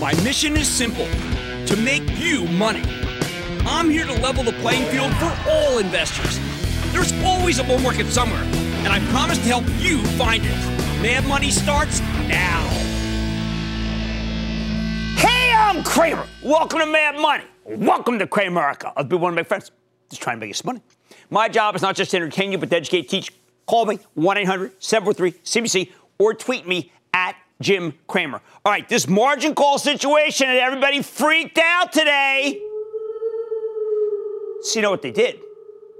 My mission is simple to make you money. I'm here to level the playing field for all investors. There's always a bull market somewhere, and I promise to help you find it. Mad Money starts now. Hey, I'm Cramer. Welcome to Mad Money. Welcome to Cramerica. I'll be one of my friends. Just trying to make some money. My job is not just to entertain you, but to educate, teach. Call me 1 800 743 CBC or tweet me at Jim Cramer. All right, this margin call situation, and everybody freaked out today. So, you know what they did?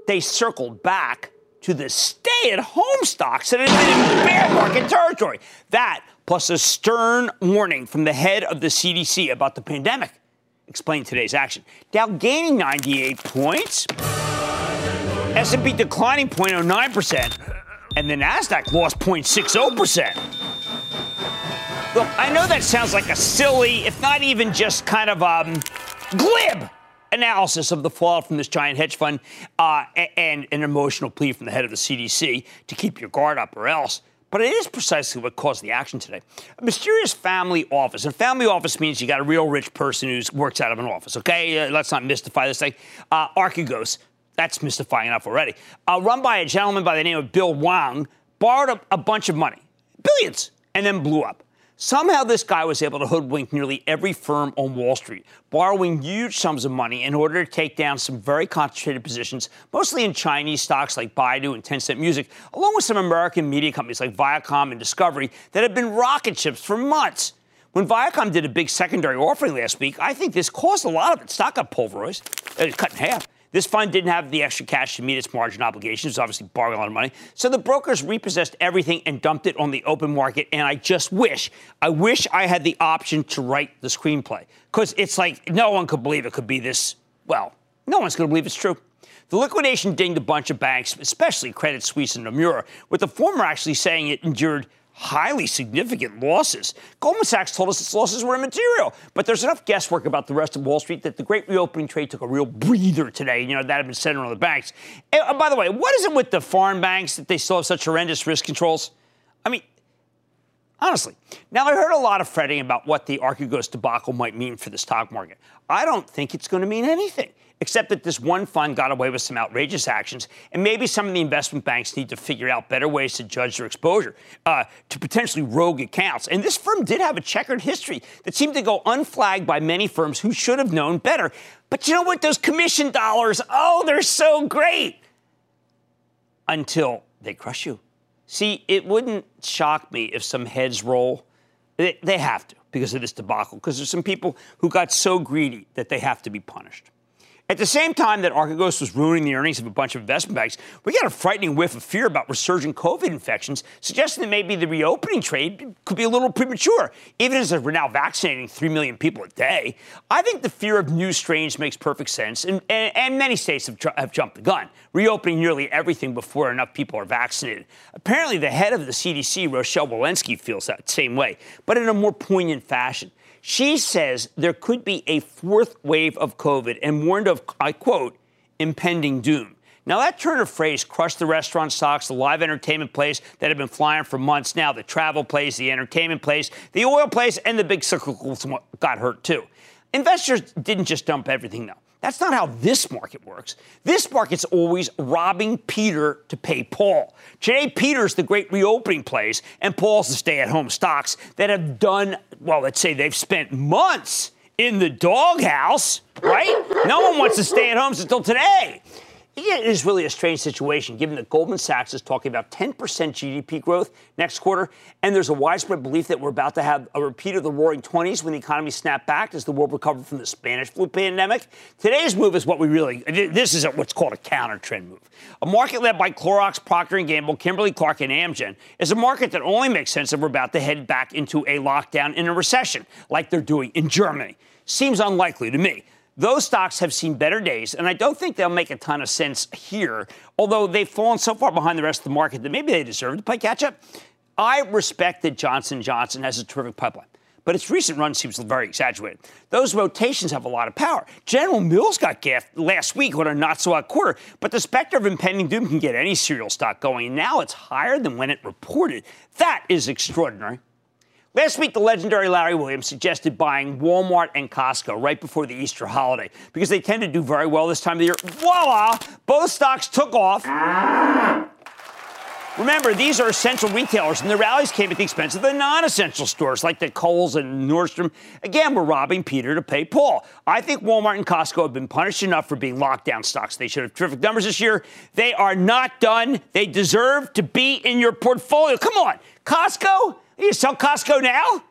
They circled back to the stay at home stocks that had been in bear market territory. That, plus a stern warning from the head of the CDC about the pandemic, explain today's action. Dow gaining 98 points, S&P declining 0.09%, and the Nasdaq lost 0.60%. Look, I know that sounds like a silly, if not even just kind of um, glib analysis of the fallout from this giant hedge fund uh, and an emotional plea from the head of the CDC to keep your guard up or else. But it is precisely what caused the action today. A mysterious family office. And family office means you got a real rich person who works out of an office, okay? Uh, let's not mystify this thing. Uh, Archegos, that's mystifying enough already. Uh, run by a gentleman by the name of Bill Hwang, borrowed a, a bunch of money, billions, and then blew up. Somehow, this guy was able to hoodwink nearly every firm on Wall Street, borrowing huge sums of money in order to take down some very concentrated positions, mostly in Chinese stocks like Baidu and Tencent Music, along with some American media companies like Viacom and Discovery that have been rocket ships for months. When Viacom did a big secondary offering last week, I think this caused a lot of it. Stock got pulverized, it cut in half. This fund didn't have the extra cash to meet its margin obligations, it was obviously borrowing a lot of money. So the brokers repossessed everything and dumped it on the open market. And I just wish, I wish I had the option to write the screenplay. Because it's like no one could believe it could be this, well, no one's going to believe it's true. The liquidation dinged a bunch of banks, especially Credit Suisse and Nomura, with the former actually saying it endured highly significant losses. Goldman Sachs told us its losses were immaterial, but there's enough guesswork about the rest of Wall Street that the great reopening trade took a real breather today. You know, that had been centered on the banks. And, uh, by the way, what is it with the foreign banks that they still have such horrendous risk controls? I mean, honestly. Now, I heard a lot of fretting about what the Archegos debacle might mean for the stock market. I don't think it's going to mean anything except that this one fund got away with some outrageous actions, and maybe some of the investment banks need to figure out better ways to judge their exposure uh, to potentially rogue accounts. And this firm did have a checkered history that seemed to go unflagged by many firms who should have known better. But you know what? Those commission dollars, oh, they're so great until they crush you. See, it wouldn't shock me if some heads roll. They, they have to because of this debacle, because there's some people who got so greedy that they have to be punished. At the same time that Archegos was ruining the earnings of a bunch of investment banks, we got a frightening whiff of fear about resurgent COVID infections, suggesting that maybe the reopening trade could be a little premature, even as we're now vaccinating 3 million people a day. I think the fear of new strains makes perfect sense, and, and, and many states have, have jumped the gun, reopening nearly everything before enough people are vaccinated. Apparently, the head of the CDC, Rochelle Walensky, feels that same way, but in a more poignant fashion. She says there could be a fourth wave of COVID and warned of, I quote, impending doom. Now, that turn of phrase crushed the restaurant stocks, the live entertainment place that had been flying for months now, the travel place, the entertainment place, the oil place, and the big cyclicals got hurt too. Investors didn't just dump everything, though. That's not how this market works. This market's always robbing Peter to pay Paul. Today, Peter's the great reopening plays, and Paul's the stay at home stocks that have done, well, let's say they've spent months in the doghouse, right? No one wants to stay at home until today. It is really a strange situation given that Goldman Sachs is talking about 10% GDP growth next quarter, and there's a widespread belief that we're about to have a repeat of the roaring 20s when the economy snapped back as the world recovered from the Spanish flu pandemic. Today's move is what we really, this is what's called a counter trend move. A market led by Clorox, Procter & Gamble, Kimberly-Clark, and Amgen is a market that only makes sense if we're about to head back into a lockdown in a recession, like they're doing in Germany. Seems unlikely to me. Those stocks have seen better days, and I don't think they'll make a ton of sense here, although they've fallen so far behind the rest of the market that maybe they deserve to play catch up. I respect that Johnson Johnson has a terrific pipeline, but its recent run seems very exaggerated. Those rotations have a lot of power. General Mills got gaffed last week on a not so hot quarter, but the specter of impending doom can get any cereal stock going, and now it's higher than when it reported. That is extraordinary. Last week, the legendary Larry Williams suggested buying Walmart and Costco right before the Easter holiday because they tend to do very well this time of the year. Voila! Both stocks took off. Remember, these are essential retailers, and the rallies came at the expense of the non essential stores like the Kohl's and Nordstrom. Again, we're robbing Peter to pay Paul. I think Walmart and Costco have been punished enough for being lockdown stocks. They should have terrific numbers this year. They are not done. They deserve to be in your portfolio. Come on, Costco? You sell Costco now?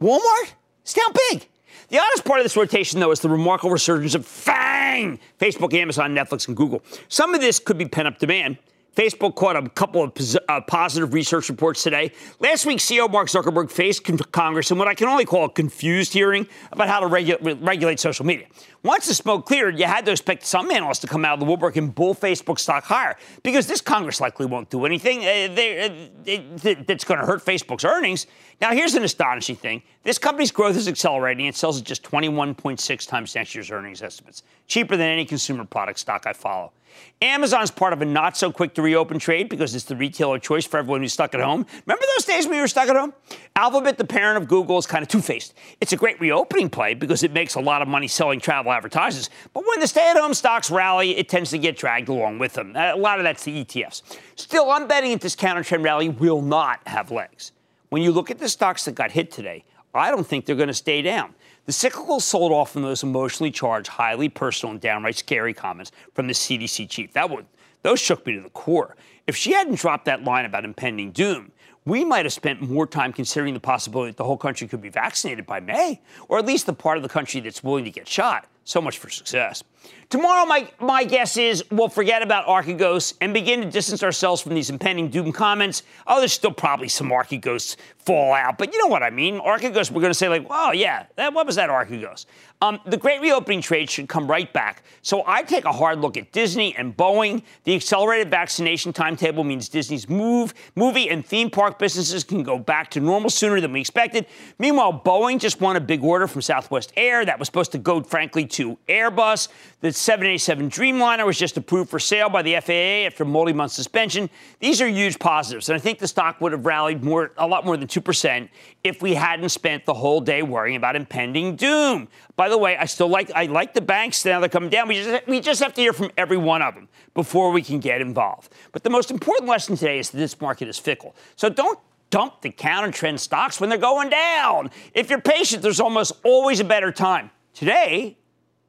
Walmart? It's down big. The honest part of this rotation, though, is the remarkable resurgence of FANG Facebook, Amazon, Netflix, and Google. Some of this could be pent up demand. Facebook caught a couple of uh, positive research reports today. Last week, CEO Mark Zuckerberg faced con- Congress in what I can only call a confused hearing about how to regu- regulate social media. Once the smoke cleared, you had to expect some analysts to come out of the woodwork and bull Facebook stock higher because this Congress likely won't do anything uh, they, uh, that's going to hurt Facebook's earnings. Now, here's an astonishing thing this company's growth is accelerating. It sells at just 21.6 times next year's earnings estimates, cheaper than any consumer product stock I follow. Amazon is part of a not so quick to reopen trade because it's the retailer choice for everyone who's stuck at home. Remember those days when you were stuck at home? Alphabet, the parent of Google, is kind of two faced. It's a great reopening play because it makes a lot of money selling travel advertisers. But when the stay at home stocks rally, it tends to get dragged along with them. A lot of that's the ETFs. Still, I'm betting that this counter trend rally will not have legs. When you look at the stocks that got hit today, I don't think they're going to stay down. The cyclical sold off from those emotionally charged, highly personal, and downright scary comments from the CDC chief. That would those shook me to the core. If she hadn't dropped that line about impending doom, we might have spent more time considering the possibility that the whole country could be vaccinated by May, or at least the part of the country that's willing to get shot. So much for success. Tomorrow, my, my guess is we'll forget about Archegos and begin to distance ourselves from these impending doom comments. Oh, there's still probably some Archegos fallout, but you know what I mean. Archegos, we're going to say, like, oh, yeah, that, what was that Archegos? Um, the great reopening trade should come right back. So I take a hard look at Disney and Boeing. The accelerated vaccination timetable means Disney's move, movie and theme park businesses can go back to normal sooner than we expected. Meanwhile, Boeing just won a big order from Southwest Air that was supposed to go, frankly, to Airbus. The 787 Dreamliner was just approved for sale by the FAA after multi-month suspension. These are huge positives, and I think the stock would have rallied more, a lot more than 2% if we hadn't spent the whole day worrying about impending doom. By the way, I still like I like the banks now they're coming down. We just we just have to hear from every one of them before we can get involved. But the most important lesson today is that this market is fickle. So don't dump the counter trend stocks when they're going down. If you're patient, there's almost always a better time. Today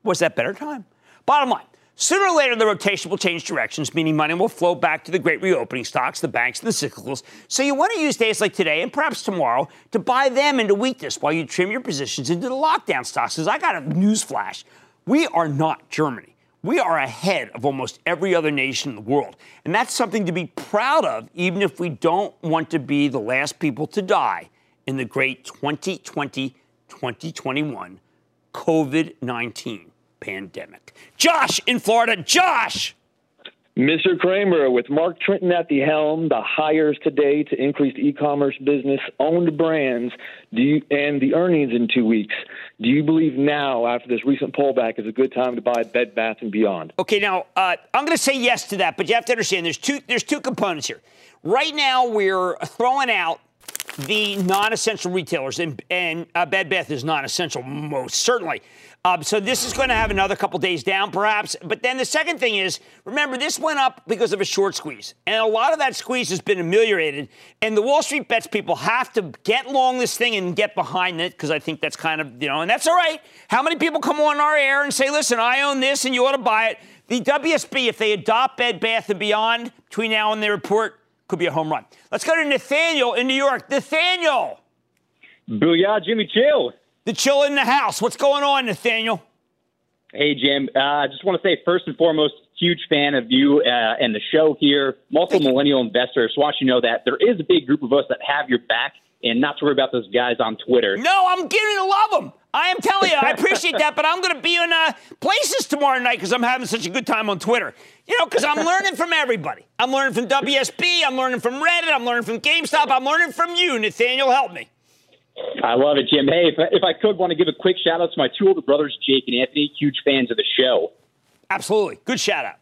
was that better time. Bottom line, Sooner or later, the rotation will change directions, meaning money will flow back to the great reopening stocks, the banks, and the cyclicals. So you want to use days like today and perhaps tomorrow to buy them into weakness while you trim your positions into the lockdown stocks. Because I got a news flash. We are not Germany. We are ahead of almost every other nation in the world. And that's something to be proud of, even if we don't want to be the last people to die in the great 2020 2021 COVID 19 pandemic. Josh in Florida. Josh! Mr. Cramer, with Mark Tritton at the helm, the hires today to increase e-commerce business, owned brands, do you, and the earnings in two weeks, do you believe now, after this recent pullback, is a good time to buy Bed Bath and Beyond? Okay, now uh, I'm going to say yes to that, but you have to understand there's two there's two components here. Right now, we're throwing out the non-essential retailers, and, and uh, Bed Bath is non-essential most certainly. Um, so this is going to have another couple days down, perhaps. But then the second thing is, remember, this went up because of a short squeeze, and a lot of that squeeze has been ameliorated. And the Wall Street bets people have to get long this thing and get behind it because I think that's kind of you know, and that's all right. How many people come on our air and say, "Listen, I own this, and you ought to buy it"? The WSB, if they adopt Bed Bath and Beyond between now and their report, could be a home run. Let's go to Nathaniel in New York. Nathaniel. Booyah, Jimmy Chill. The chill in the house. What's going on, Nathaniel? Hey, Jim. Uh, I uh, just want to say, first and foremost, huge fan of you uh, and the show here. Multiple millennial investors. So I want you to know that there is a big group of us that have your back and not to worry about those guys on Twitter. No, I'm getting to love them. I am telling you, I appreciate that, but I'm going to be in uh, places tomorrow night because I'm having such a good time on Twitter. You know, because I'm learning from everybody. I'm learning from WSB. I'm learning from Reddit. I'm learning from GameStop. I'm learning from you, Nathaniel. Help me. I love it, Jim. Hey, if, if I could, want to give a quick shout out to my two older brothers, Jake and Anthony, huge fans of the show. Absolutely. Good shout out.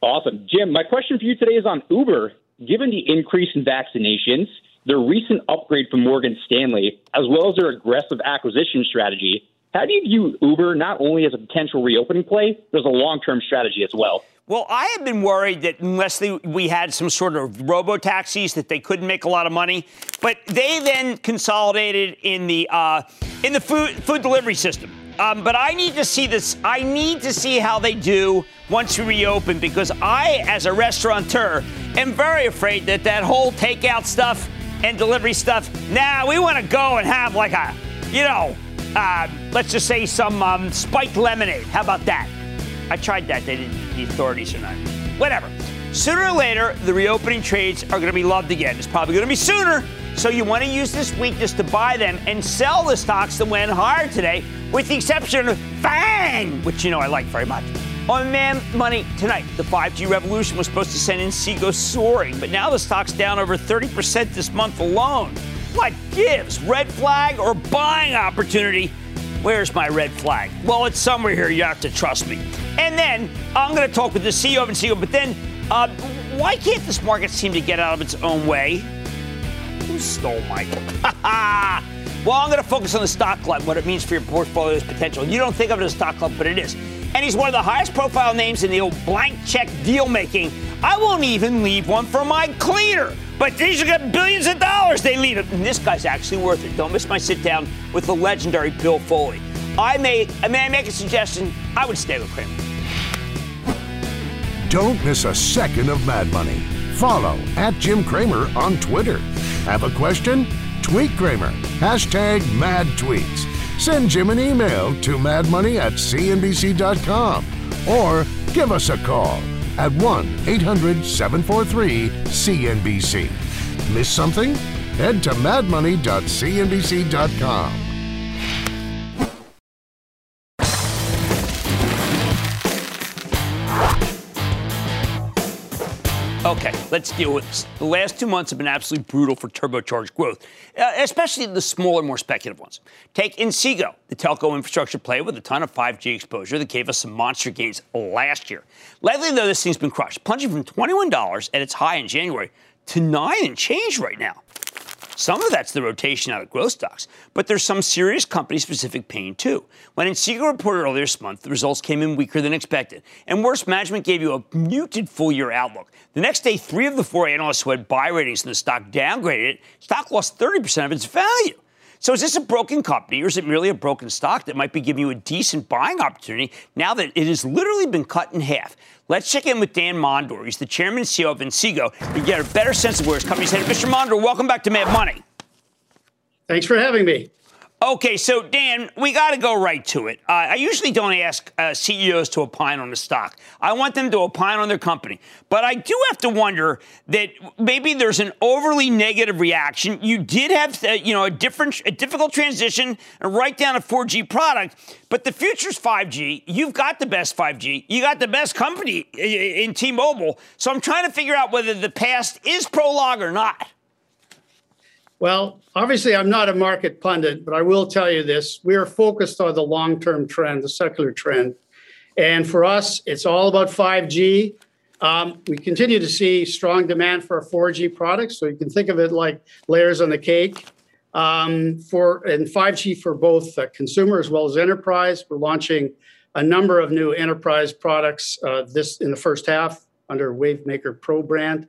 Awesome. Jim, my question for you today is on Uber. Given the increase in vaccinations, their recent upgrade from Morgan Stanley, as well as their aggressive acquisition strategy, how do you view Uber not only as a potential reopening play, but as a long term strategy as well? Well, I have been worried that unless they, we had some sort of robo taxis, that they couldn't make a lot of money. But they then consolidated in the uh, in the food food delivery system. Um, but I need to see this. I need to see how they do once we reopen because I, as a restaurateur, am very afraid that that whole takeout stuff and delivery stuff. Nah, we want to go and have like a, you know, uh, let's just say some um, spiked lemonade. How about that? I tried that. They didn't. The authorities are not. Whatever. Sooner or later, the reopening trades are going to be loved again. It's probably going to be sooner. So you want to use this weakness to buy them and sell the stocks that went higher today, with the exception of FANG, which you know I like very much. On Mad Money tonight, the 5G revolution was supposed to send Inseego soaring, but now the stock's down over 30% this month alone. What gives? Red flag or buying opportunity? Where's my red flag? Well, it's somewhere here. You have to trust me. And then I'm going to talk with the CEO of Inseego, but then uh, why can't this market seem to get out of its own way? Who stole Michael? well, I'm going to focus on the stock glut, what it means for your portfolio's potential. You don't think of it as a stock glut, but it is. And he's one of the highest profile names in the old blank check deal making. I won't even leave one for my cleaner. But these are got billions of dollars they leave it. And this guy's actually worth it. Don't miss my sit down with the legendary Bill Foley. I may, may I make a suggestion? I would stay with Cramer. Don't miss a second of Mad Money. Follow at Jim Cramer on Twitter. Have a question? Tweet Cramer. Hashtag mad tweets. Send Jim an email to madmoney at cnbc.com or give us a call at 1 800 743 CNBC. Miss something? Head to madmoney.cnbc.com. Okay, let's deal with this. The last two months have been absolutely brutal for turbocharged growth, uh, especially the smaller, more speculative ones. Take Inseego, the telco infrastructure play with a ton of 5G exposure that gave us some monster gains last year. Lately, though, this thing's been crushed, plunging from $21 at its high in January to 9 and change right now. Some of that's the rotation out of growth stocks, but there's some serious company specific pain too. When Inseego reported earlier this month, the results came in weaker than expected. And worse, management gave you a muted full year outlook. The next day, three of the four analysts who had buy ratings in the stock downgraded it. Stock lost 30% of its value. So is this a broken company or is it merely a broken stock that might be giving you a decent buying opportunity now that it has literally been cut in half? Let's check in with Dan Mondor. He's the chairman and CEO of Inseego to get a better sense of where his company's headed. Mr. Mondor, welcome back to Mad Money. Thanks for having me. Okay, so Dan, we got to go right to it. Uh, I usually don't ask uh, CEOs to opine on the stock. I want them to opine on their company. But I do have to wonder that maybe there's an overly negative reaction. You did have, uh, you know, a different, a difficult transition and write down a 4G product, but the future's 5G. You've got the best 5G. You got the best company in T-Mobile. So I'm trying to figure out whether the past is prologue or not. Well, obviously, I'm not a market pundit, but I will tell you this. We are focused on the long term trend, the secular trend. And for us, it's all about 5G. Um, we continue to see strong demand for our 4G products. So you can think of it like layers on the cake. Um, for and 5G for both uh, consumer as well as enterprise. We're launching a number of new enterprise products uh, this in the first half under WaveMaker Pro brand.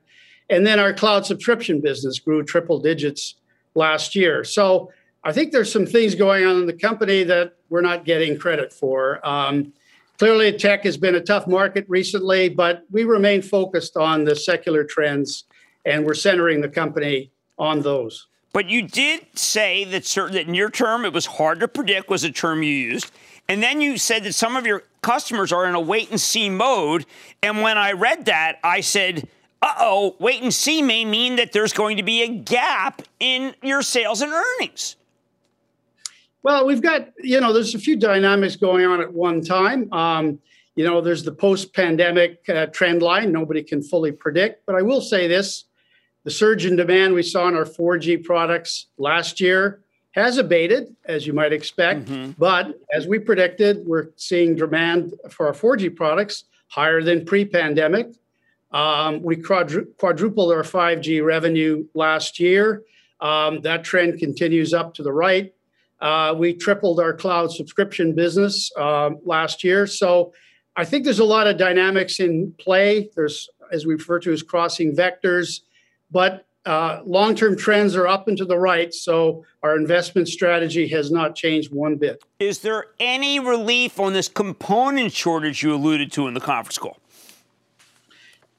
And then our cloud subscription business grew triple digits last year. So I think there's some things going on in the company that we're not getting credit for. Um, clearly, tech has been a tough market recently, but we remain focused on the secular trends and we're centering the company on those. But you did say that certain that near term it was hard to predict was a term you used. And then you said that some of your customers are in a wait and see mode. And when I read that, I said, uh oh, wait and see may mean that there's going to be a gap in your sales and earnings. Well, we've got, you know, there's a few dynamics going on at one time. Um, you know, there's the post pandemic uh, trend line, nobody can fully predict. But I will say this the surge in demand we saw in our 4G products last year has abated, as you might expect. Mm-hmm. But as we predicted, we're seeing demand for our 4G products higher than pre pandemic. Um, we quadru- quadrupled our 5G revenue last year. Um, that trend continues up to the right. Uh, we tripled our cloud subscription business uh, last year. So I think there's a lot of dynamics in play. There's, as we refer to as crossing vectors, but uh, long term trends are up and to the right. So our investment strategy has not changed one bit. Is there any relief on this component shortage you alluded to in the conference call?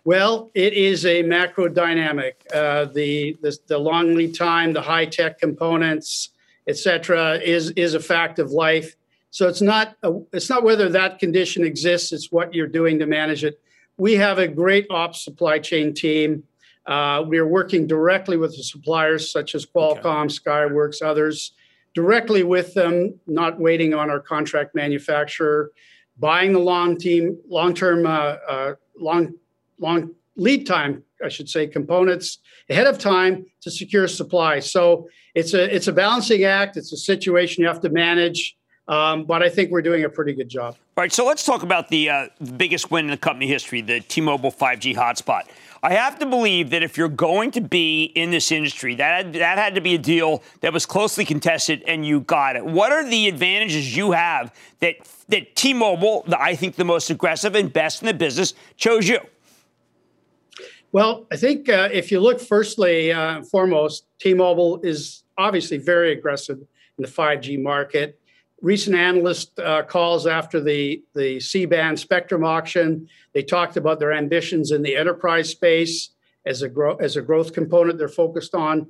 Well, it is a macro dynamic. Uh, the, the, the long lead time, the high tech components, et cetera, is, is a fact of life. So it's not, a, it's not whether that condition exists, it's what you're doing to manage it. We have a great ops supply chain team. Uh, we are working directly with the suppliers such as Qualcomm, okay. Skyworks, others, directly with them, not waiting on our contract manufacturer, buying the long team, long-term, uh, uh, long, long lead time I should say, components ahead of time to secure supply. So it's a it's a balancing act. It's a situation you have to manage. Um, but I think we're doing a pretty good job. All right, so let's talk about the, uh, the biggest win in the company history, the T-Mobile 5G hotspot. I have to believe that if you're going to be in this industry, that that had to be a deal that was closely contested, and you got it. What are the advantages you have that that T-Mobile, I think the most aggressive and best in the business, chose you? Well, I think uh, if you look firstly, uh, foremost, T-Mobile is obviously very aggressive in the 5G market. Recent analyst uh, calls after the the C-band spectrum auction, they talked about their ambitions in the enterprise space as a grow as a growth component they're focused on.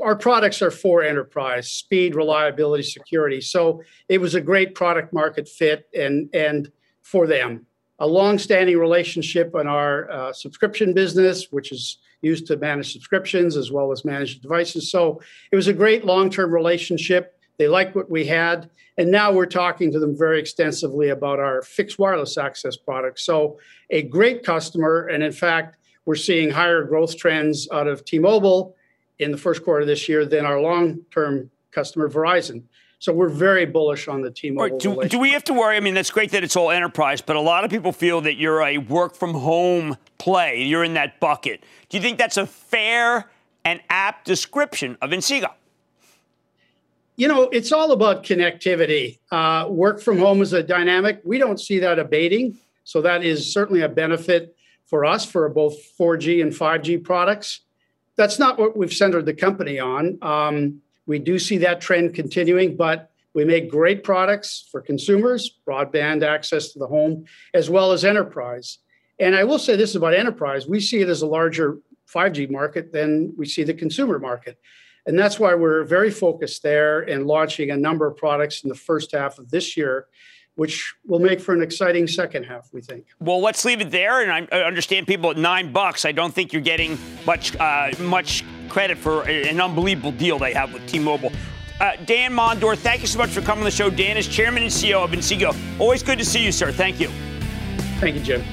Our products are for enterprise speed, reliability, security. So it was a great product market fit and and for them a long-standing relationship in our uh, subscription business, which is used to manage subscriptions as well as manage devices. So it was a great long-term relationship. They liked what we had, and now we're talking to them very extensively about our fixed wireless access products. So a great customer, and in fact, we're seeing higher growth trends out of T-Mobile in the first quarter of this year than our long-term customer Verizon. So we're very bullish on the T-Mobile. Do, do, we have to worry? I mean, that's great that it's all enterprise, but a lot of people feel that you're a work from home play. You're in that bucket. Do you think that's a fair and apt description of Inseego? You know, it's all about connectivity. Uh, work from home is a dynamic. We don't see that abating. So that is certainly a benefit for us for both 4G and 5G products. That's not what we've centered the company on. Um, we do see that trend continuing, but we make great products for consumers, broadband access to the home, as well as enterprise. And I will say this about enterprise we see it as a larger 5G market than we see the consumer market. And that's why we're very focused there and launching a number of products in the first half of this year, which will make for an exciting second half, we think. Well, let's leave it there. And I understand people at nine bucks. I don't think you're getting much uh, much credit for an unbelievable deal they have with T-Mobile. Uh, Dan Mondor, thank you so much for coming on the show. Dan is chairman and CEO of Inseego. Always good to see you, sir. Thank you. Thank you, Jim.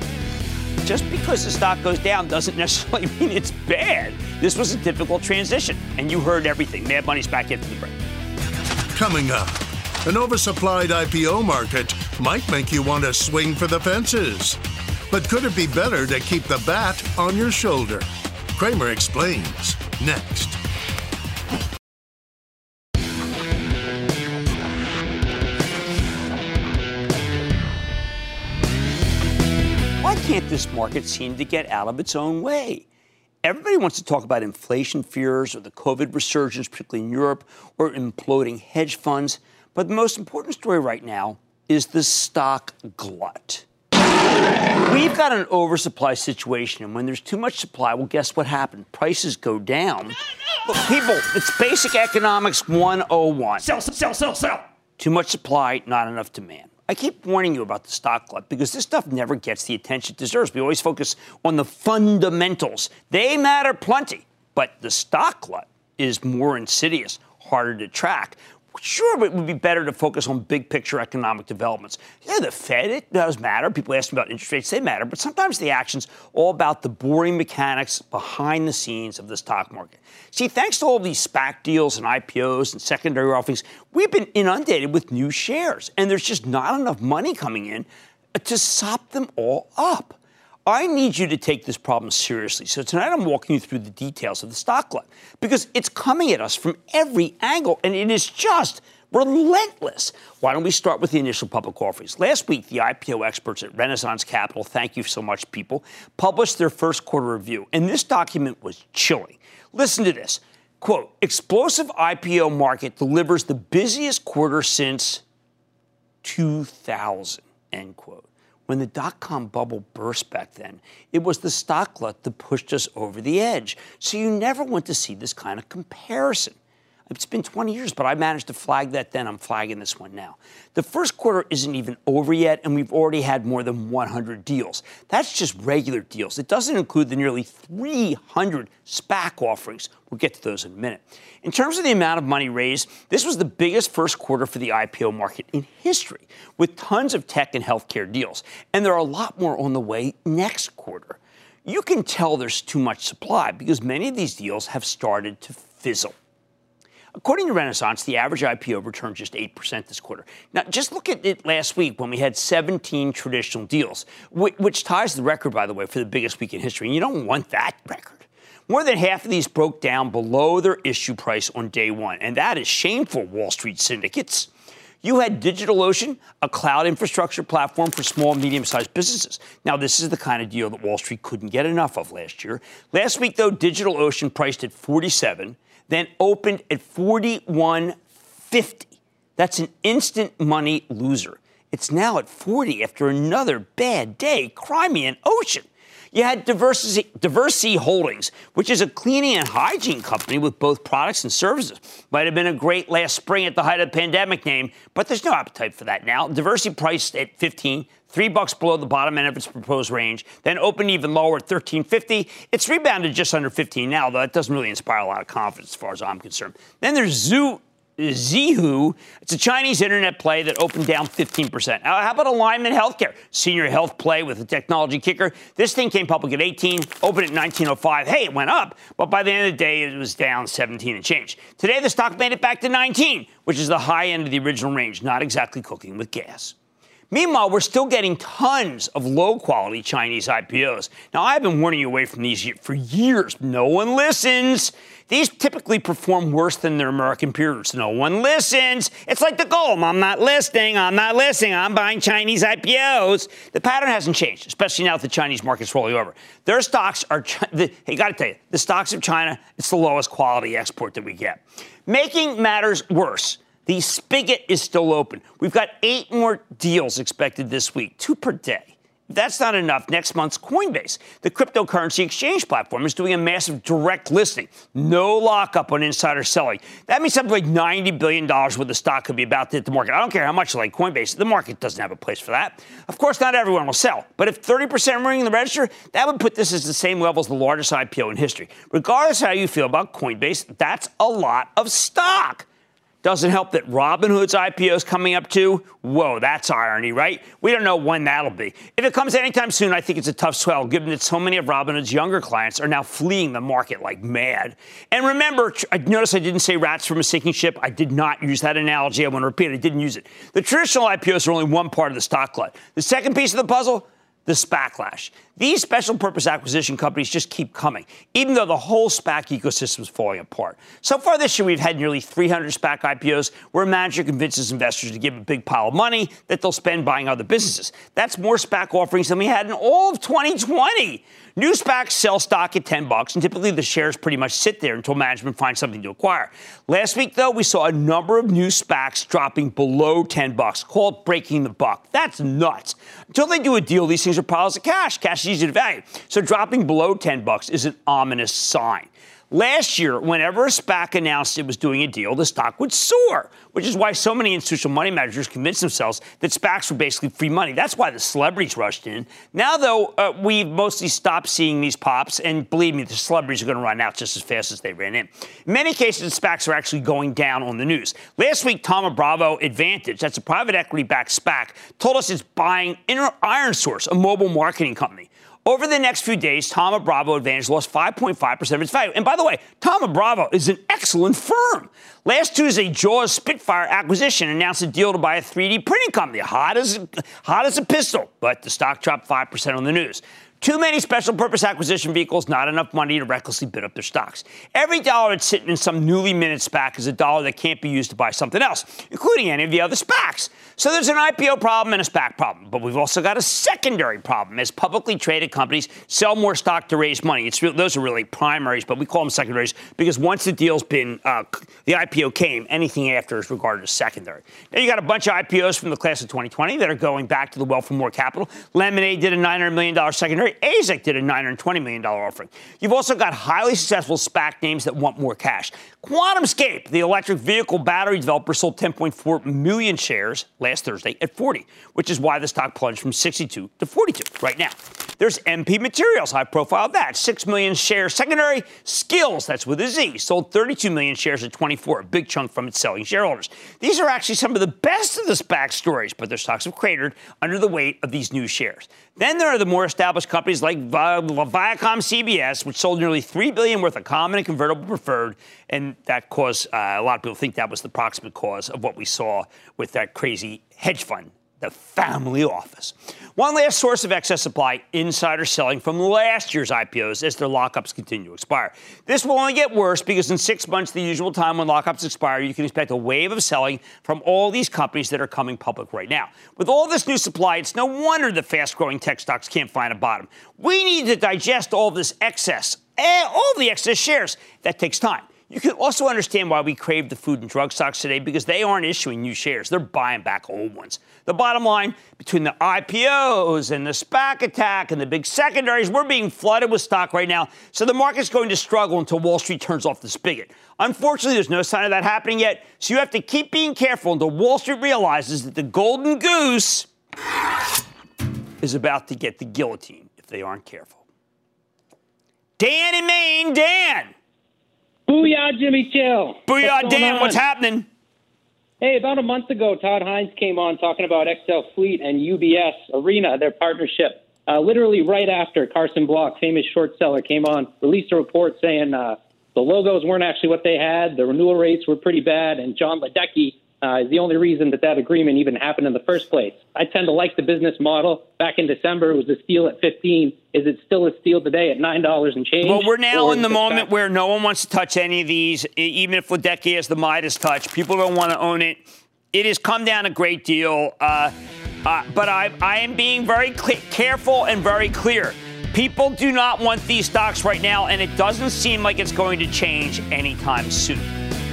Just because the stock goes down doesn't necessarily mean it's bad. This was a difficult transition, and you heard everything. Mad Money's back into the break. Coming up, an oversupplied IPO market might make you want to swing for the fences. But could it be better to keep the bat on your shoulder? Cramer explains next. Why can't this market seem to get out of its own way? Everybody wants to talk about inflation fears or the COVID resurgence, particularly in Europe, or imploding hedge funds. But the most important story right now is the stock glut. We've got an oversupply situation, and when there's too much supply, well, guess what happened? Prices go down. Look, people, it's basic economics 101. Sell, sell, sell, sell. Too much supply, not enough demand. I keep warning you about the stock glut because this stuff never gets the attention it deserves. We always focus on the fundamentals. They matter plenty, but the stock glut is more insidious, harder to track. Sure, it would be better to focus on big picture economic developments. Yeah, the Fed, it does matter. People ask me about interest rates, they matter. But sometimes the action's all about the boring mechanics behind the scenes of the stock market. See, thanks to all these SPAC deals and IPOs and secondary offerings, we've been inundated with new shares. And there's just not enough money coming in to sop them all up. I need you to take this problem seriously. So tonight I'm walking you through the details of the stock glut because it's coming at us from every angle and it is just relentless. Why don't we start with the initial public offerings? Last week, the IPO experts at Renaissance Capital, thank you so much, people, published their first quarter review. And this document was chilling. Listen to this. Quote, explosive IPO market delivers the busiest quarter since 2000, end quote. When the dot com bubble burst back then, it was the stock glut that pushed us over the edge. So you never want to see this kind of comparison. It's been 20 years, but I managed to flag that then. I'm flagging this one now. The first quarter isn't even over yet, and we've already had more than 100 deals. That's just regular deals. It doesn't include the nearly 300 SPAC offerings. We'll get to those in a minute. In terms of the amount of money raised, this was the biggest first quarter for the IPO market in history, with tons of tech and healthcare deals. And there are a lot more on the way next quarter. You can tell there's too much supply because many of these deals have started to fizzle. According to Renaissance, the average IPO returned just 8% this quarter. Now, just look at it last week when we had 17 traditional deals, which ties the record, by the way, for the biggest week in history. And you don't want that record. More than half of these broke down below their issue price on day one, and that is shameful, Wall Street syndicates. You had DigitalOcean, a cloud infrastructure platform for small medium sized businesses. Now, this is the kind of deal that Wall Street couldn't get enough of last year. Last week, though, DigitalOcean priced at 47 then opened at 41.50. That's an instant money loser. It's now at 40 after another bad day. Crimean Ocean. You had Diversey, Diversey Holdings, which is a cleaning and hygiene company with both products and services. Might have been a great last spring at the height of the pandemic name, but there's no appetite for that now. Diversey priced at 15, three bucks below the bottom end of its proposed range, then opened even lower at 13.50. It's rebounded just under 15 now, though that doesn't really inspire a lot of confidence as far as I'm concerned. Then there's Zoo Zhihu. It's a Chinese internet play that opened down 15%. Now, how about Alignment Healthcare? Senior health play with a technology kicker. This thing came public at 18, opened at 1905. Hey, it went up, but by the end of the day, it was down 17 and change. Today, the stock made it back to 19, which is the high end of the original range, not exactly cooking with gas. Meanwhile, we're still getting tons of low quality Chinese IPOs. Now, I've been warning you away from these for years. No one listens. These typically perform worse than their American peers. No one listens. It's like the Gollum. I'm not listening. I'm not listening. I'm buying Chinese IPOs. The pattern hasn't changed, especially now that the Chinese market's rolling over. Their stocks are, the, hey, got to tell you, the stocks of China, it's the lowest quality export that we get. Making matters worse. The spigot is still open. We've got eight more deals expected this week, two per day. If that's not enough, next month's Coinbase, the cryptocurrency exchange platform, is doing a massive direct listing. No lockup on insider selling. That means something like $90 billion worth of stock could be about to hit the market. I don't care how much you like Coinbase, the market doesn't have a place for that. Of course, not everyone will sell, but if 30% are ringing the register, that would put this at the same level as the largest IPO in history. Regardless how you feel about Coinbase, that's a lot of stock. Doesn't help that Robinhood's IPO is coming up too. Whoa, that's irony, right? We don't know when that'll be. If it comes anytime soon, I think it's a tough swell, given that so many of Robinhood's younger clients are now fleeing the market like mad. And remember, I notice I didn't say rats from a sinking ship. I did not use that analogy. I want to repeat, it. I didn't use it. The traditional IPOs are only one part of the stock glut. The second piece of the puzzle, the SPAClash. These special purpose acquisition companies just keep coming, even though the whole SPAC ecosystem is falling apart. So far this year, we've had nearly 300 SPAC IPOs where a manager convinces investors to give a big pile of money that they'll spend buying other businesses. That's more SPAC offerings than we had in all of 2020. New SPACs sell stock at 10 bucks, and typically the shares pretty much sit there until management finds something to acquire. Last week, though, we saw a number of new SPACs dropping below 10 bucks, called breaking the buck. That's nuts. Until they do a deal, these things are piles of cash. Cash easy to value. So dropping below 10 bucks is an ominous sign. Last year, whenever a SPAC announced it was doing a deal, the stock would soar, which is why so many institutional money managers convinced themselves that SPACs were basically free money. That's why the celebrities rushed in. Now, though, uh, we've mostly stopped seeing these pops, and believe me, the celebrities are going to run out just as fast as they ran in. In many cases, SPACs are actually going down on the news. Last week, Thoma Bravo Advantage, that's a private equity backed SPAC, told us it's buying ironSource, a mobile marketing company. Over the next few days, Thoma Bravo Advantage lost 5.5% of its value. And by the way, Thoma Bravo is an excellent firm. Last Tuesday, Jaws Spitfire Acquisition announced a deal to buy a 3D printing company, hot as, hot as a pistol, but the stock dropped 5% on the news. Too many special purpose acquisition vehicles, not enough money to recklessly bid up their stocks. Every dollar that's sitting in some newly minted SPAC is a dollar that can't be used to buy something else, including any of the other SPACs. So there's an IPO problem and a SPAC problem, but we've also got a secondary problem as publicly traded companies sell more stock to raise money. It's those are really primaries, but we call them secondaries because once the deal's been uh, the IPO came, anything after is regarded as secondary. Now you got a bunch of IPOs from the class of 2020 that are going back to the well for more capital. Lemonade did a $900 million secondary. AZEK did a $920 million offering. You've also got highly successful SPAC names that want more cash. QuantumScape, the electric vehicle battery developer, sold 10.4 million shares last Thursday at 40, which is why the stock plunged from 62 to 42 right now. There's MP Materials, high profile that, 6 million shares secondary. Skillz, that's with a Z, sold 32 million shares at 24, a big chunk from its selling shareholders. These are actually some of the best of the SPAC stories, but their stocks have cratered under the weight of these new shares. Then there are the more established companies like Viacom CBS, which sold nearly 3 billion worth of common and convertible preferred, and that caused uh, a lot of people think that was the proximate cause of what we saw with that crazy hedge fund the family office. One last source of excess supply insider selling from last year's IPOs as their lockups continue to expire. This will only get worse because in six months, the usual time when lockups expire, you can expect a wave of selling from all these companies that are coming public right now. With all this new supply, it's no wonder the fast growing tech stocks can't find a bottom. We need to digest all this excess, eh, all the excess shares. That takes time. You can also understand why we crave the food and drug stocks today because they aren't issuing new shares. They're buying back old ones. The bottom line between the IPOs and the SPAC attack and the big secondaries, we're being flooded with stock right now. So the market's going to struggle until Wall Street turns off the spigot. Unfortunately, there's no sign of that happening yet. So you have to keep being careful until Wall Street realizes that the golden goose is about to get the guillotine if they aren't careful. Dan in Maine, Dan. Booyah, Jimmy Chill. Booyah, what's Dan. On? What's happening? Hey, about a month ago, Todd Hines came on talking about XL Fleet and UBS Arena, their partnership. Uh, literally right after Carson Block, famous short seller, came on, released a report saying uh, the logos weren't actually what they had, the renewal rates were pretty bad, and John Ledecky uh, is the only reason that that agreement even happened in the first place. I tend to like the business model. Back in December, it was a steal at 15. Is it still a steal today at $9 and change? Well, we're now in the moment back? where no one wants to touch any of these, even if Ledecky has the Midas touch. People don't want to own it. It has come down a great deal, uh, uh, but I, I, am being very cl- careful and very clear. People do not want these stocks right now, and it doesn't seem like it's going to change anytime soon.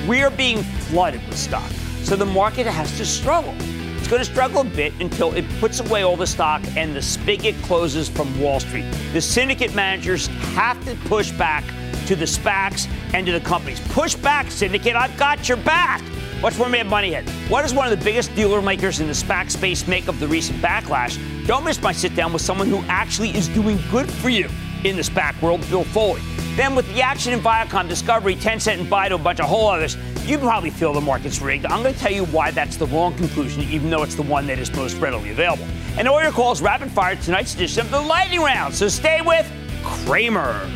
We are being flooded with stock. So the market has to struggle. It's going to struggle a bit until it puts away all the stock and the spigot closes from Wall Street. The syndicate managers have to push back to the SPACs and to the companies. Push back, syndicate. I've got your back. What's more Mad Money Head? What does one of the biggest dealer makers in the SPAC space make of the recent backlash? Don't miss my sit down with someone who actually is doing good for you in the SPAC world, Bill Foley. Then with the action in Viacom, Discovery, Tencent, and Baidu, a bunch of whole others, you probably feel the market's rigged. I'm going to tell you why that's the wrong conclusion, even though it's the one that is most readily available. And all your calls rapid fire tonight's edition of the Lightning Round. So stay with Cramer.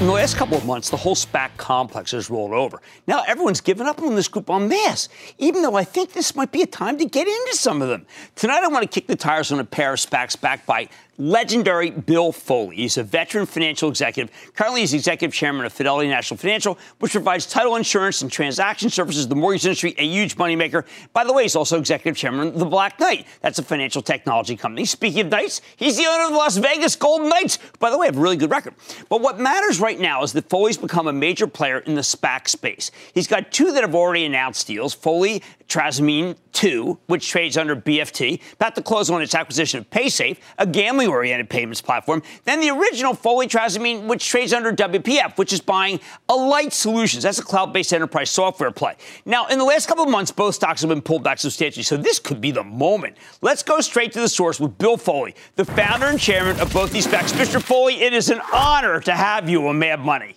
In the last couple of months, the whole SPAC complex has rolled over. Now everyone's given up on this group en masse, even though I think this might be a time to get into some of them. Tonight, I want to kick the tires on a pair of SPACs backed by legendary Bill Foley. He's a veteran financial executive. Currently, he's executive chairman of Fidelity National Financial, which provides title insurance and transaction services to the mortgage industry, a huge moneymaker. By the way, he's also executive chairman of the Black Knight. That's a financial technology company. Speaking of Knights, he's the owner of the Las Vegas Golden Knights, by the way, have a really good record. But what matters right now is that Foley's become a major player in the SPAC space. He's got two that have already announced deals. Foley Trasimene 2, which trades under BFT, about to close on its acquisition of PaySafe, a gambling oriented payments platform. Then the original Foley Trasimene, which trades under WPF, which is buying Alight Solutions. That's a cloud based enterprise software play. Now, in the last couple of months, both stocks have been pulled back substantially, so this could be the moment. Let's go straight to the source with Bill Foley, the founder and chairman of both these SPACs. Mr. Foley, it is an honor to have you on Mad Money.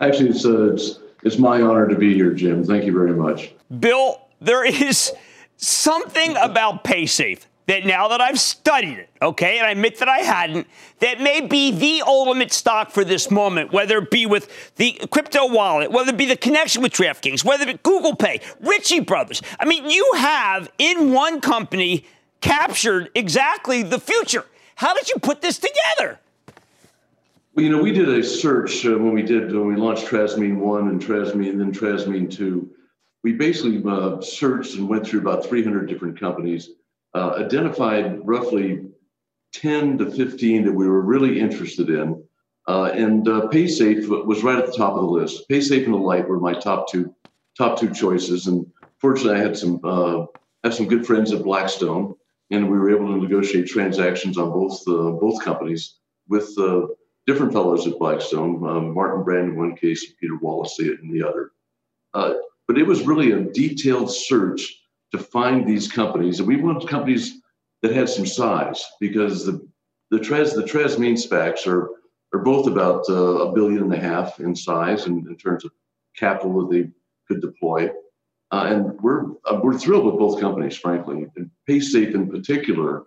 Actually, it's, uh, it's, it's my honor to be here, Jim. Thank you very much. Bill, there is something about PaySafe that now that I've studied it, okay, and I admit that I hadn't, that may be the ultimate stock for this moment, whether it be with the crypto wallet, whether it be the connection with DraftKings, whether it be Google Pay, Ritchie Brothers. I mean, you have in one company captured exactly the future. How did you put this together? Well, you know, we did a search uh, when we did when we launched Trasimene One and Trasimene, and then Trasimene Two. We basically uh, searched and went through about 300 different companies, uh, identified roughly 10 to 15 that we were really interested in, uh, and uh, PaySafe was right at the top of the list. PaySafe and Alight were my top two top two choices, and fortunately, I had some uh, have some good friends at Blackstone, and we were able to negotiate transactions on both both companies with different fellows at Blackstone, um, Martin Brand in one case, Peter Wallace in the other. Uh, but it was really a detailed search to find these companies, and we wanted companies that had some size because the the Tres the Trasimene SPACs are are both about uh, a billion and a half in size in, in terms of capital that they could deploy. Uh, and we're uh, we're thrilled with both companies, frankly. And PaySafe in particular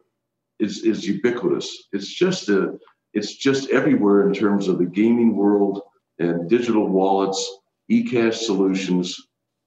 is is ubiquitous. It's just a it's just everywhere in terms of the gaming world and digital wallets, e-cash solutions.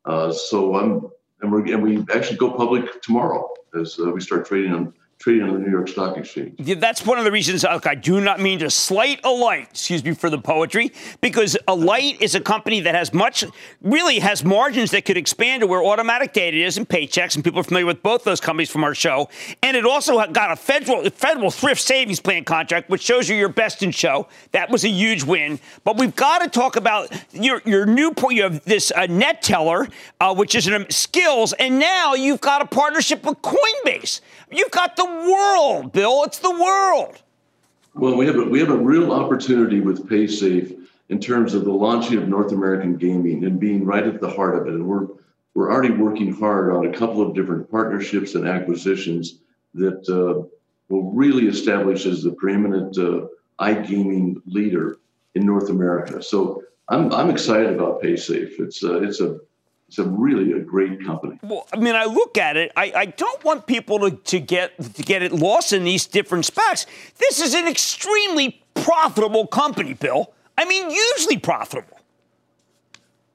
Uh, so I'm, and, and we actually go public tomorrow as uh, we start trading on trading on the New York Stock Exchange. Yeah, that's one of the reasons look, I do not mean to slight Alight, excuse me for the poetry, because Alight is a company that has much, really has margins that could expand to where automatic data is and Paychex, and people are familiar with both those companies from our show. And it also got a federal federal thrift savings plan contract, which shows you your best in show. That was a huge win. But we've got to talk about your your new point. You have this uh, NETELLER, uh, which is an um, Skrill, and now you've got a partnership with Coinbase. You've got the world, Bill. It's the world. Well, we have a, we have a real opportunity with PaySafe in terms of the launching of North American gaming and being right at the heart of it. And we're we're already working hard on a couple of different partnerships and acquisitions that uh, will really establish as the preeminent uh, iGaming leader in North America. So I'm I'm excited about PaySafe. It's uh, it's a it's a really a great company. Well, I mean, I look at it. I, I don't want people to, to get to get it lost in these different SPACs. This is an extremely profitable company, Bill. I mean, hugely profitable.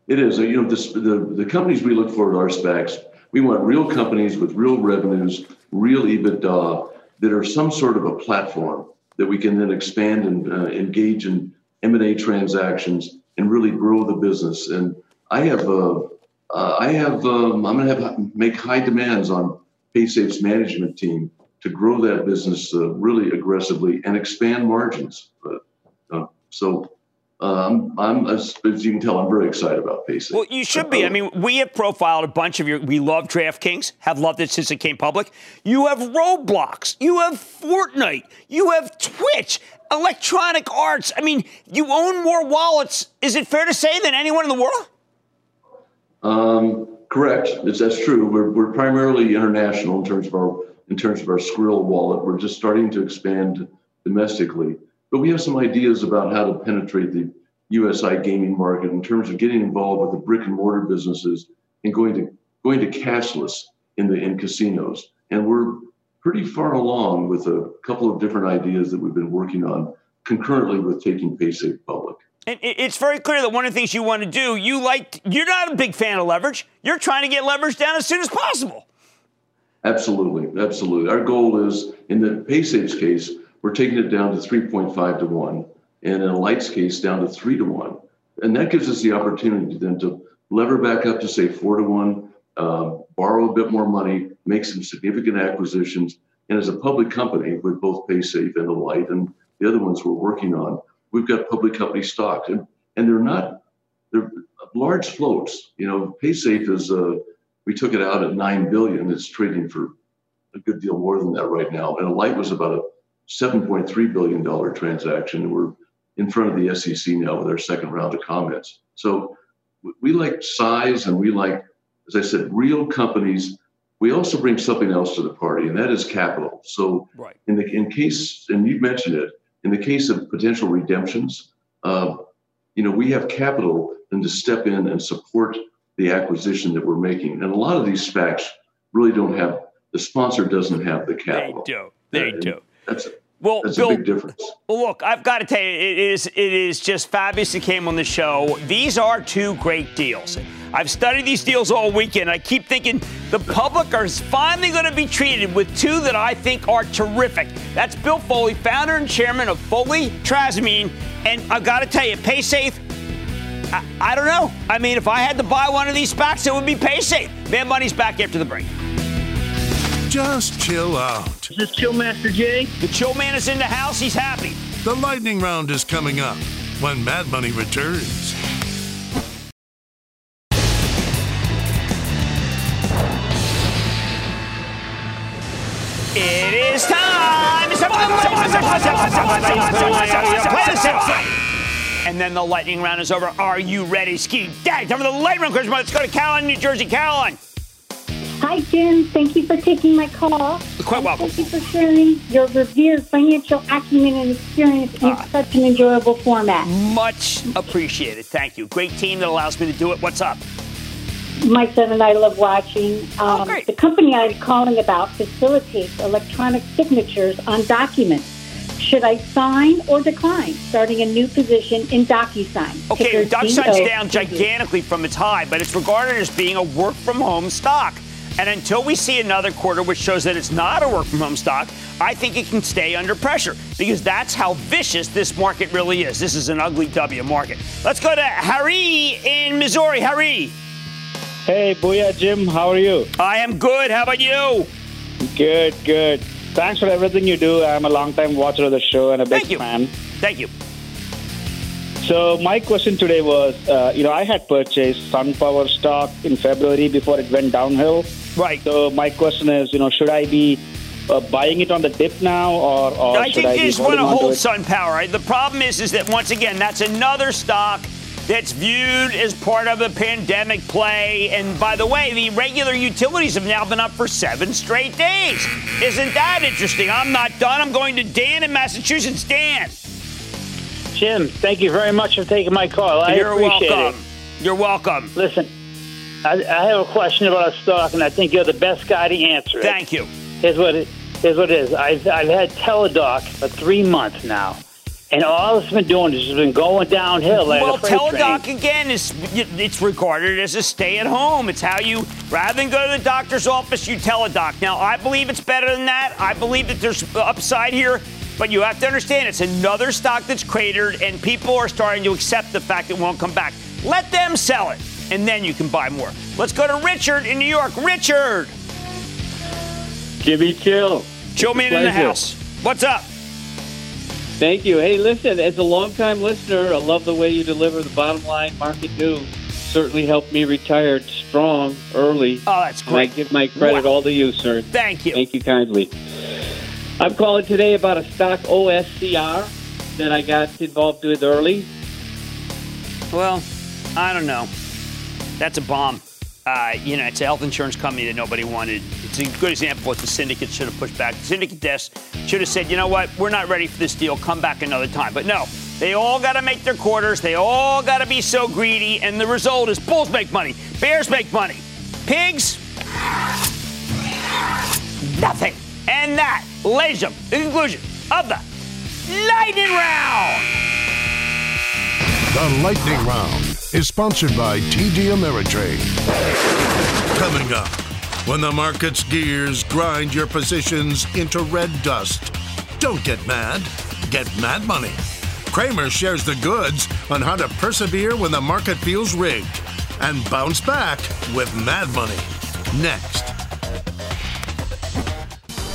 It is. You know, this, the the companies we look for at our SPACs, we want real companies with real revenues, real EBITDA that are some sort of a platform that we can then expand and uh, engage in M and A transactions and really grow the business. And I have a uh, I have um, I'm going to have make high demands on PaySafe's management team to grow that business uh, really aggressively and expand margins. Uh, so um, I'm, as, you can tell, I'm very excited about PaySafe. Well, you should be. I mean, we have profiled a bunch of your. We love DraftKings, have loved it since it came public. You have Roblox, you have Fortnite, you have Twitch, Electronic Arts. I mean, you own more wallets. Is it fair to say than anyone in the world? Um, correct. It's, that's true. We're, we're primarily international in terms of our in terms of our Skrill wallet. We're just starting to expand domestically, but we have some ideas about how to penetrate the US iGaming market in terms of getting involved with the brick and mortar businesses and going to going to cashless in the in casinos. And we're pretty far along with a couple of different ideas that we've been working on concurrently with taking PaySafe public. It's very clear that one of the things you want to do, you like, you're not a big fan of leverage. You're trying to get leverage down as soon as possible. Absolutely, absolutely. Our goal is in the PaySafe's case, we're taking it down to 3.5 to 1, and in Alight's case, down to 3 to 1. And that gives us the opportunity then to lever back up to say 4 to 1, uh, borrow a bit more money, make some significant acquisitions. And as a public company with both PaySafe and Alight and the other ones we're working on, we've got public company stocks, and and they're not they're large floats. You know, PaySafe is uh, we took it out at nine billion. It's trading for a good deal more than that right now. And Alight was about a seven point three billion dollar transaction. We're in front of the SEC now with our second round of comments. So we like size, and we like, as I said, real companies. We also bring something else to the party, and that is capital. So, right. in the in case, and you mentioned it, in the case of potential redemptions, uh, you know, we have capital and to step in and support the acquisition that we're making. And a lot of these SPACs really don't have The sponsor doesn't have the capital. They do. They do. That's Well, that's Bill, a big difference. Well, look, I've got to tell you, it is it is just fabulous. It came on the show. These are two great deals. I've studied these deals all weekend. I keep thinking the public are finally going to be treated with two that I think are terrific. That's Bill Foley, founder and chairman of Foley Trasimene, and I've got to tell you, PaySafe. I, I don't know. I mean, if I had to buy one of these SPACs, it would be PaySafe. Man, money's back after the break. Just chill out. Is this Chillmaster Jay? The chill man is in the house. He's happy. The lightning round is coming up when Mad Money returns. It is time. It's time. Play the sound. And then the lightning round is over. Are you ready, Ski Dad? Time for the lightning round question. Let's go to Caroline, New Jersey. Caroline. Hi, Jim. Thank you for taking my call. Quite welcome. Thank you for sharing your revered financial acumen and experience in Ah. such an enjoyable format. Much appreciated. Thank you. Great team that allows me to do it. What's up? My son and I love watching. Um, Oh. The company I'm calling about facilitates electronic signatures on documents. Should I sign or decline starting a new position in DocuSign? Okay, DocuSign's DO. down gigantically from its high, but it's regarded as being a work from home stock. And until we see another quarter which shows that it's not a work from home stock, I think it can stay under pressure because that's how vicious this market really is. This is an ugly W market. Let's go to Harry in Missouri. Harry, Hey, Booyah, Jim. How are you? I am good. How about you? Good, good. Thanks for everything you do. I'm a long-time watcher of the show and a big Thank you. fan. Thank you. So my question today was, uh, you know, I had purchased SunPower stock in February before it went downhill. Right. So my question is, you know, should I be uh, buying it on the dip now, or, or I should think I you just want to hold it? Sun Power. The problem is, is that once again, that's another stock that's viewed as part of a pandemic play. And by the way, the regular utilities have now been up for seven straight days. Isn't that interesting? I'm not done. I'm going to Dan in Massachusetts. Dan, Jim, thank you very much for taking my call. I you're appreciate welcome. it. You're welcome. Listen, I, I have a question about a stock, and I think you're the best guy to answer it. Thank you. Here's what it, here's what it is. I've, I've had Teladoc for three months now, and all it's been doing is it's been going downhill like Well, Teladoc train. again is it's regarded as a stay-at-home. It's how you rather than go to the doctor's office, you Teladoc. Now, I believe it's better than that. I believe that there's upside here, but you have to understand it's another stock that's cratered, and people are starting to accept the fact it won't come back. Let them sell it, and then you can buy more. Let's go to Richard in New York. Richard, Jimmy Chill. Joe Man in the house. What's up? Thank you. Hey, listen, as a longtime listener, I love the way you deliver the bottom line market news. Certainly helped me retire strong early. Oh, that's And I give my credit Wow. all to you, sir. Thank you. Thank you kindly. I'm calling today about a stock OSCR that I got involved with early. Well, I don't know. That's a bomb. Uh, you know, it's a health insurance company that nobody wanted. It's a good example of what the syndicate should have pushed back. The syndicate desk should have said, you know what, we're not ready for this deal. Come back another time. But no, they all got to make their quarters. They all got to be so greedy. And the result is bulls make money, bears make money, pigs, nothing. And that, and gentlemen, the conclusion of the lightning round. The Lightning Round is sponsored by TD Ameritrade. Coming up, when the market's gears grind your positions into red dust, don't get mad, get mad money. Cramer shares the goods on how to persevere when the market feels rigged and bounce back with mad money. Next.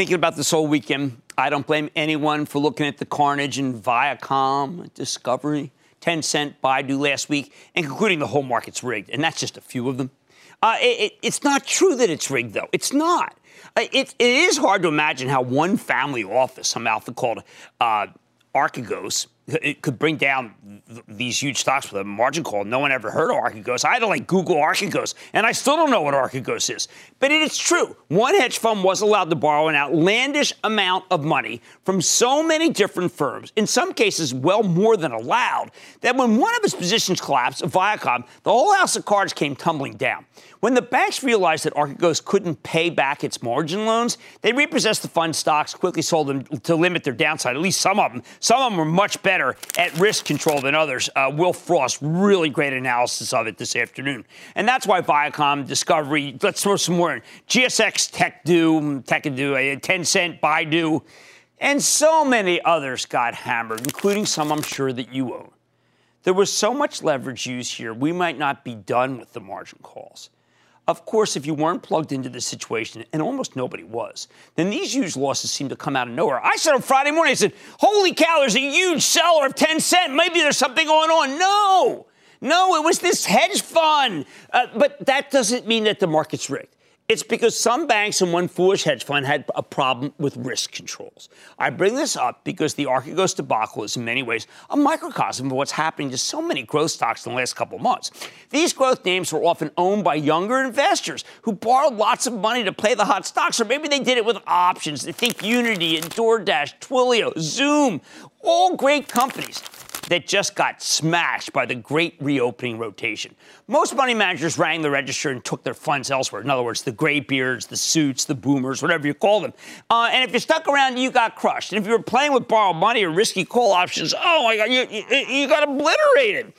thinking about this whole weekend. I don't blame anyone for looking at the carnage in Viacom, Discovery, Tencent, Baidu last week, and concluding the whole market's rigged. And that's just a few of them. Uh, it, it, it's not true that it's rigged, though. It's not. Uh, it, it is hard to imagine how one family office, some outfit called uh, Archegos, it could bring down th- these huge stocks with a margin call. No one ever heard of Archegos. I had to like Google Archegos, and I still don't know what Archegos is. But it is true. One hedge fund was allowed to borrow an outlandish amount of money from so many different firms, in some cases, well more than allowed, that when one of its positions collapsed, Viacom, the whole house of cards came tumbling down. When the banks realized that Archegos couldn't pay back its margin loans, they repossessed the fund stocks, quickly sold them to limit their downside. At least some of them. Some of them were much better at risk control than others. Uh, Will Frost, really great analysis of it this afternoon. And that's why Viacom, Discovery, let's throw some more in. GSX, Techedu, Techedu, uh, Tencent, Baidu, and so many others got hammered, including some I'm sure that you own. There was so much leverage used here, we might not be done with the margin calls. Of course, if you weren't plugged into the situation, and almost nobody was, then these huge losses seem to come out of nowhere. I said on Friday morning, I said, Holy cow, there's a huge seller of Tencent. Maybe there's something going on. No, no, it was this hedge fund. Uh, but that doesn't mean that the market's rigged. It's because some banks and one foolish hedge fund had a problem with risk controls. I bring this up because the Archegos debacle is in many ways a microcosm of what's happening to so many growth stocks in the last couple of months. These growth names were often owned by younger investors who borrowed lots of money to play the hot stocks, or maybe they did it with options. They think Unity and DoorDash, Twilio, Zoom, all great companies that just got smashed by the great reopening rotation. Most money managers rang the register and took their funds elsewhere. In other words, the graybeards, the suits, the boomers, whatever you call them. Uh, and if you stuck around, you got crushed. And if you were playing with borrowed money or risky call options, oh my God, you, you, you got obliterated.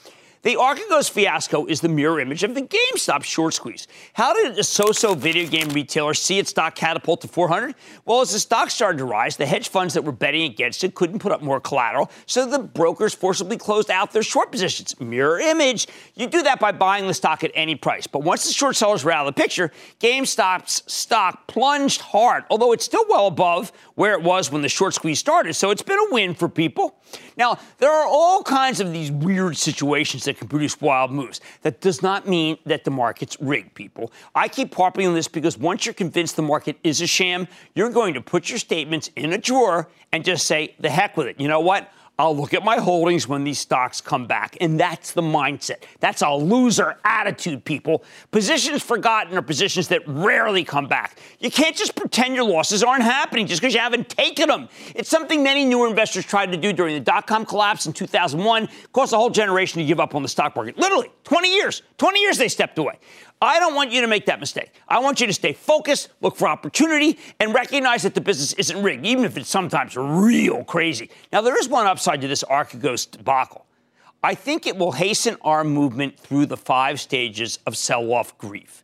The Archegos fiasco is the mirror image of the GameStop short squeeze. How did a so-so video game retailer see its stock catapult to 400? Well, as the stock started to rise, the hedge funds that were betting against it couldn't put up more collateral, so the brokers forcibly closed out their short positions. Mirror image. You do that by buying the stock at any price. But once the short sellers were out of the picture, GameStop's stock plunged hard, although it's still well above where it was when the short squeeze started. So it's been a win for people. Now, there are all kinds of these weird situations that can produce wild moves. That does not mean that the market's rigged, people. I keep harping on this because once you're convinced the market is a sham, you're going to put your statements in a drawer and just say, the heck with it. You know what? I'll look at my holdings when these stocks come back. And that's the mindset. That's a loser attitude, people. Positions forgotten are positions that rarely come back. You can't just pretend your losses aren't happening just because you haven't taken them. It's something many newer investors tried to do during the dot com collapse in 2001, caused a whole generation to give up on the stock market. Literally, 20 years. 20 years they stepped away. I don't want you to make that mistake. I want you to stay focused, look for opportunity, and recognize that the business isn't rigged, even if it's sometimes real crazy. Now, there is one upside to this Archegos debacle. I think it will hasten our movement through the five stages of sell off grief.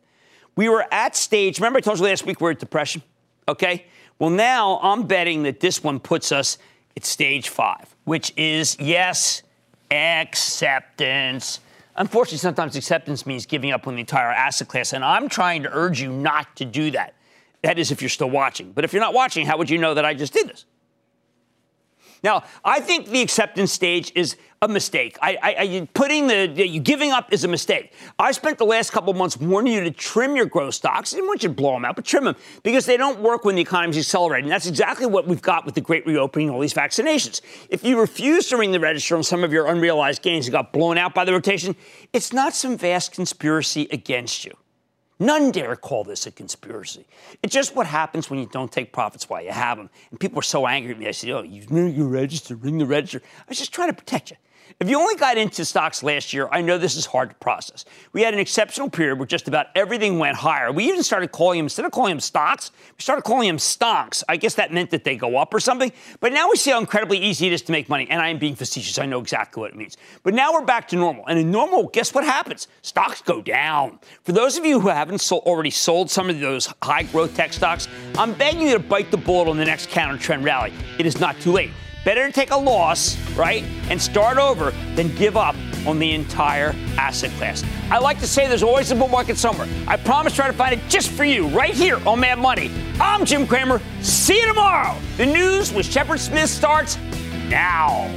We were at stage, remember I told you last week we are at depression? Okay? Well, now I'm betting that this one puts us at stage five, which is yes, acceptance. Unfortunately, sometimes acceptance means giving up on the entire asset class, and I'm trying to urge you not to do that. That is if you're still watching. But if you're not watching, how would you know that I just did this? Now, I think the acceptance stage is a mistake. I, I, I, putting the you giving up is a mistake. I spent the last couple months warning you to trim your growth stocks. I didn't want you to blow them out, but trim them because they don't work when the economy's accelerating. That's exactly what we've got with the great reopening all these vaccinations. If you refuse to ring the register on some of your unrealized gains and got blown out by the rotation, it's not some vast conspiracy against you. None dare call this a conspiracy. It's just what happens when you don't take profits while you have them. And people are so angry at me. I said, oh, you ring your register, ring the register. I was just trying to protect you. If you only got into stocks last year, I know this is hard to process. We had an exceptional period where just about everything went higher. We even started calling them, instead of calling them stocks, we started calling them stonks. I guess that meant that they go up or something. But now we see how incredibly easy it is to make money. And I am being facetious. I know exactly what it means. But now we're back to normal. And in normal, guess what happens? Stocks go down. For those of you who haven't already sold some of those high growth tech stocks, I'm begging you to bite the bullet on the next counter trend rally. It is not too late. Better to take a loss, right, and start over than give up on the entire asset class. I like to say there's always a bull market somewhere. I promise try to find it just for you right here on Mad Money. I'm Jim Cramer. See you tomorrow. The news with Shepard Smith starts now.